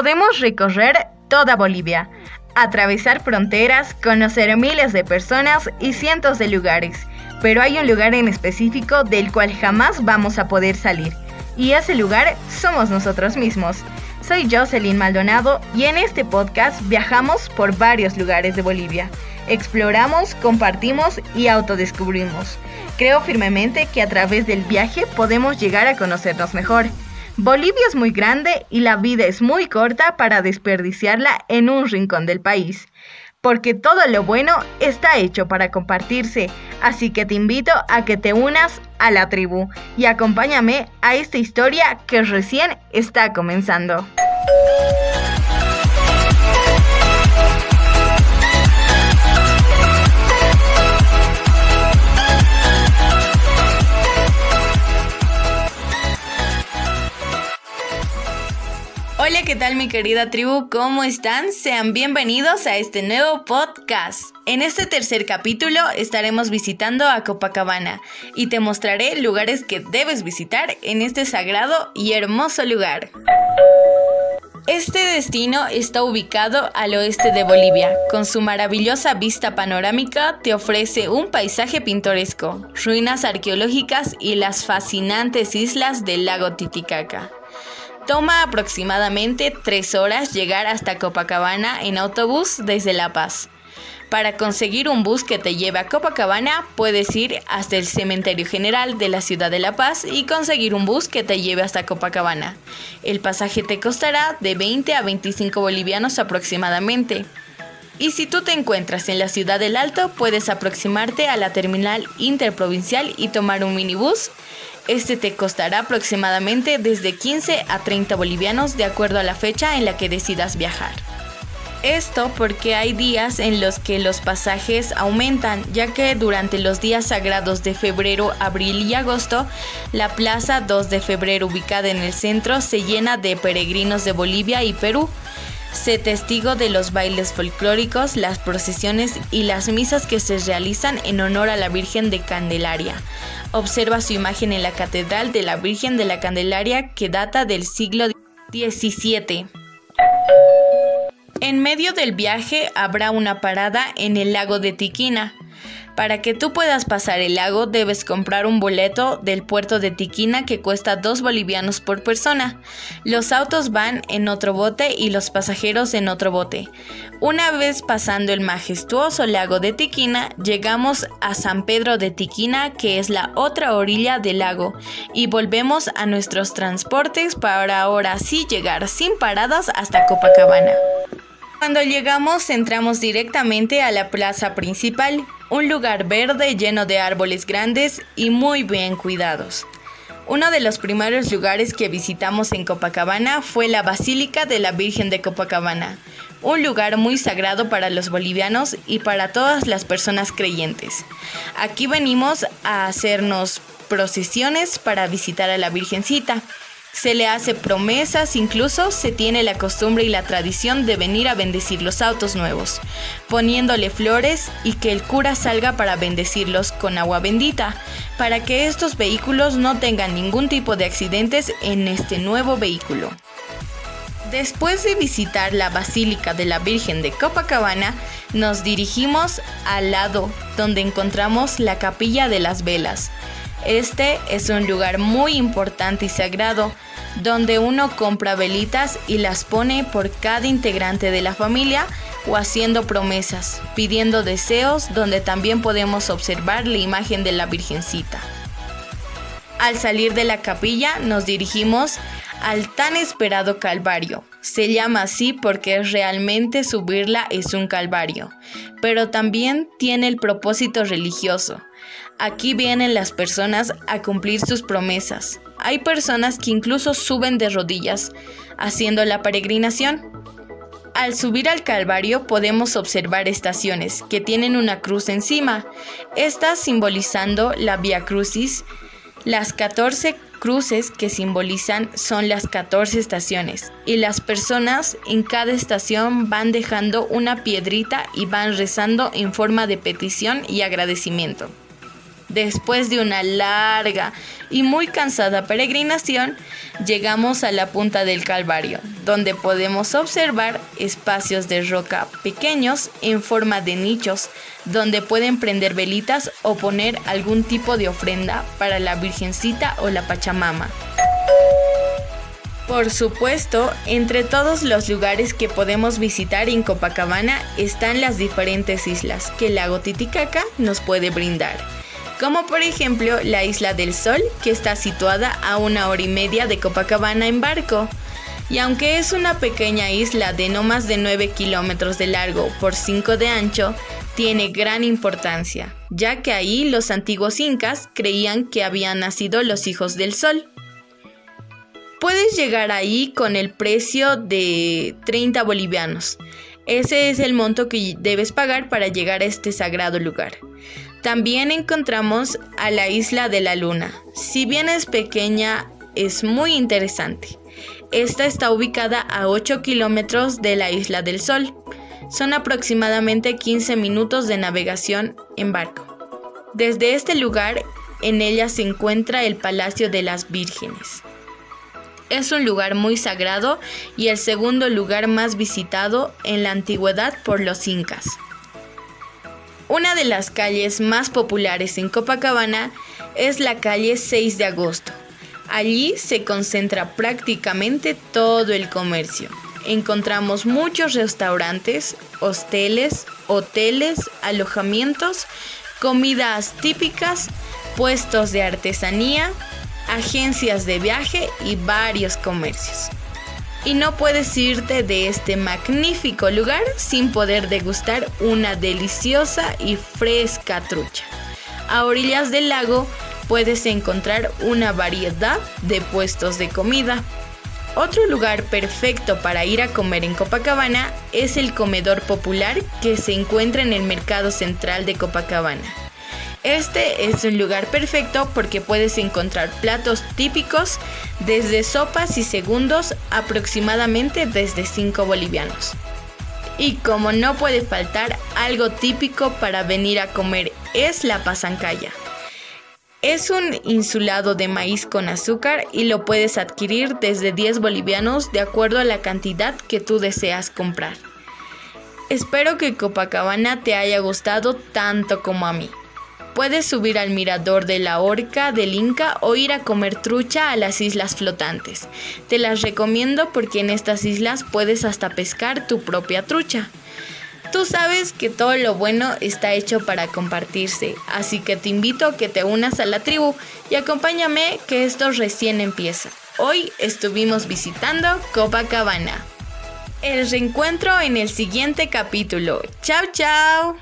podemos recorrer toda Bolivia, atravesar fronteras, conocer miles de personas y cientos de lugares, pero hay un lugar en específico del cual jamás vamos a poder salir, y ese lugar somos nosotros mismos. Soy Jocelyn Maldonado y en este podcast viajamos por varios lugares de Bolivia. Exploramos, compartimos y autodescubrimos. Creo firmemente que a través del viaje podemos llegar a conocernos mejor. Bolivia es muy grande y la vida es muy corta para desperdiciarla en un rincón del país. Porque todo lo bueno está hecho para compartirse, así que te invito a que te unas a la tribu y acompáñame a esta historia que recién está comenzando. Hola, ¿qué tal mi querida tribu? ¿Cómo están? Sean bienvenidos a este nuevo podcast. En este tercer capítulo estaremos visitando a Copacabana y te mostraré lugares que debes visitar en este sagrado y hermoso lugar. Este destino está ubicado al oeste de Bolivia. Con su maravillosa vista panorámica te ofrece un paisaje pintoresco, ruinas arqueológicas y las fascinantes islas del lago Titicaca. Toma aproximadamente 3 horas llegar hasta Copacabana en autobús desde La Paz. Para conseguir un bus que te lleve a Copacabana, puedes ir hasta el Cementerio General de la ciudad de La Paz y conseguir un bus que te lleve hasta Copacabana. El pasaje te costará de 20 a 25 bolivianos aproximadamente. Y si tú te encuentras en la ciudad del Alto, puedes aproximarte a la terminal interprovincial y tomar un minibús este te costará aproximadamente desde 15 a 30 bolivianos de acuerdo a la fecha en la que decidas viajar. Esto porque hay días en los que los pasajes aumentan, ya que durante los días sagrados de febrero, abril y agosto, la Plaza 2 de febrero ubicada en el centro se llena de peregrinos de Bolivia y Perú. Se testigo de los bailes folclóricos, las procesiones y las misas que se realizan en honor a la Virgen de Candelaria, observa su imagen en la Catedral de la Virgen de la Candelaria que data del siglo XVII. En medio del viaje habrá una parada en el lago de Tiquina, para que tú puedas pasar el lago debes comprar un boleto del puerto de Tiquina que cuesta 2 bolivianos por persona. Los autos van en otro bote y los pasajeros en otro bote. Una vez pasando el majestuoso lago de Tiquina, llegamos a San Pedro de Tiquina, que es la otra orilla del lago, y volvemos a nuestros transportes para ahora sí llegar sin paradas hasta Copacabana. Cuando llegamos entramos directamente a la plaza principal, un lugar verde lleno de árboles grandes y muy bien cuidados. Uno de los primeros lugares que visitamos en Copacabana fue la Basílica de la Virgen de Copacabana, un lugar muy sagrado para los bolivianos y para todas las personas creyentes. Aquí venimos a hacernos procesiones para visitar a la Virgencita. Se le hace promesas, incluso se tiene la costumbre y la tradición de venir a bendecir los autos nuevos, poniéndole flores y que el cura salga para bendecirlos con agua bendita, para que estos vehículos no tengan ningún tipo de accidentes en este nuevo vehículo. Después de visitar la Basílica de la Virgen de Copacabana, nos dirigimos al lado donde encontramos la Capilla de las Velas, este es un lugar muy importante y sagrado donde uno compra velitas y las pone por cada integrante de la familia o haciendo promesas, pidiendo deseos donde también podemos observar la imagen de la Virgencita. Al salir de la capilla nos dirigimos al tan esperado Calvario. Se llama así porque realmente subirla es un calvario, pero también tiene el propósito religioso. Aquí vienen las personas a cumplir sus promesas. Hay personas que incluso suben de rodillas haciendo la peregrinación. Al subir al Calvario podemos observar estaciones que tienen una cruz encima, estas simbolizando la Via Crucis. Las 14 cruces que simbolizan son las 14 estaciones y las personas en cada estación van dejando una piedrita y van rezando en forma de petición y agradecimiento. Después de una larga y muy cansada peregrinación, llegamos a la punta del Calvario, donde podemos observar espacios de roca pequeños en forma de nichos, donde pueden prender velitas o poner algún tipo de ofrenda para la Virgencita o la Pachamama. Por supuesto, entre todos los lugares que podemos visitar en Copacabana están las diferentes islas que el lago Titicaca nos puede brindar como por ejemplo la Isla del Sol, que está situada a una hora y media de Copacabana en barco. Y aunque es una pequeña isla de no más de 9 kilómetros de largo por 5 de ancho, tiene gran importancia, ya que ahí los antiguos incas creían que habían nacido los hijos del sol. Puedes llegar ahí con el precio de 30 bolivianos. Ese es el monto que debes pagar para llegar a este sagrado lugar. También encontramos a la isla de la luna. Si bien es pequeña, es muy interesante. Esta está ubicada a 8 kilómetros de la isla del Sol. Son aproximadamente 15 minutos de navegación en barco. Desde este lugar, en ella se encuentra el Palacio de las Vírgenes. Es un lugar muy sagrado y el segundo lugar más visitado en la antigüedad por los incas. Una de las calles más populares en Copacabana es la calle 6 de agosto. Allí se concentra prácticamente todo el comercio. Encontramos muchos restaurantes, hosteles, hoteles, alojamientos, comidas típicas, puestos de artesanía, agencias de viaje y varios comercios y no puedes irte de este magnífico lugar sin poder degustar una deliciosa y fresca trucha. A orillas del lago puedes encontrar una variedad de puestos de comida. Otro lugar perfecto para ir a comer en Copacabana es el comedor popular que se encuentra en el mercado central de Copacabana. Este es un lugar perfecto porque puedes encontrar platos típicos desde sopas y segundos aproximadamente desde 5 bolivianos. Y como no puede faltar, algo típico para venir a comer es la pasancaya. Es un insulado de maíz con azúcar y lo puedes adquirir desde 10 bolivianos de acuerdo a la cantidad que tú deseas comprar. Espero que Copacabana te haya gustado tanto como a mí. Puedes subir al mirador de la Orca del Inca o ir a comer trucha a las islas flotantes. Te las recomiendo porque en estas islas puedes hasta pescar tu propia trucha. Tú sabes que todo lo bueno está hecho para compartirse, así que te invito a que te unas a la tribu y acompáñame que esto recién empieza. Hoy estuvimos visitando Copacabana. El reencuentro en el siguiente capítulo. Chao, chao.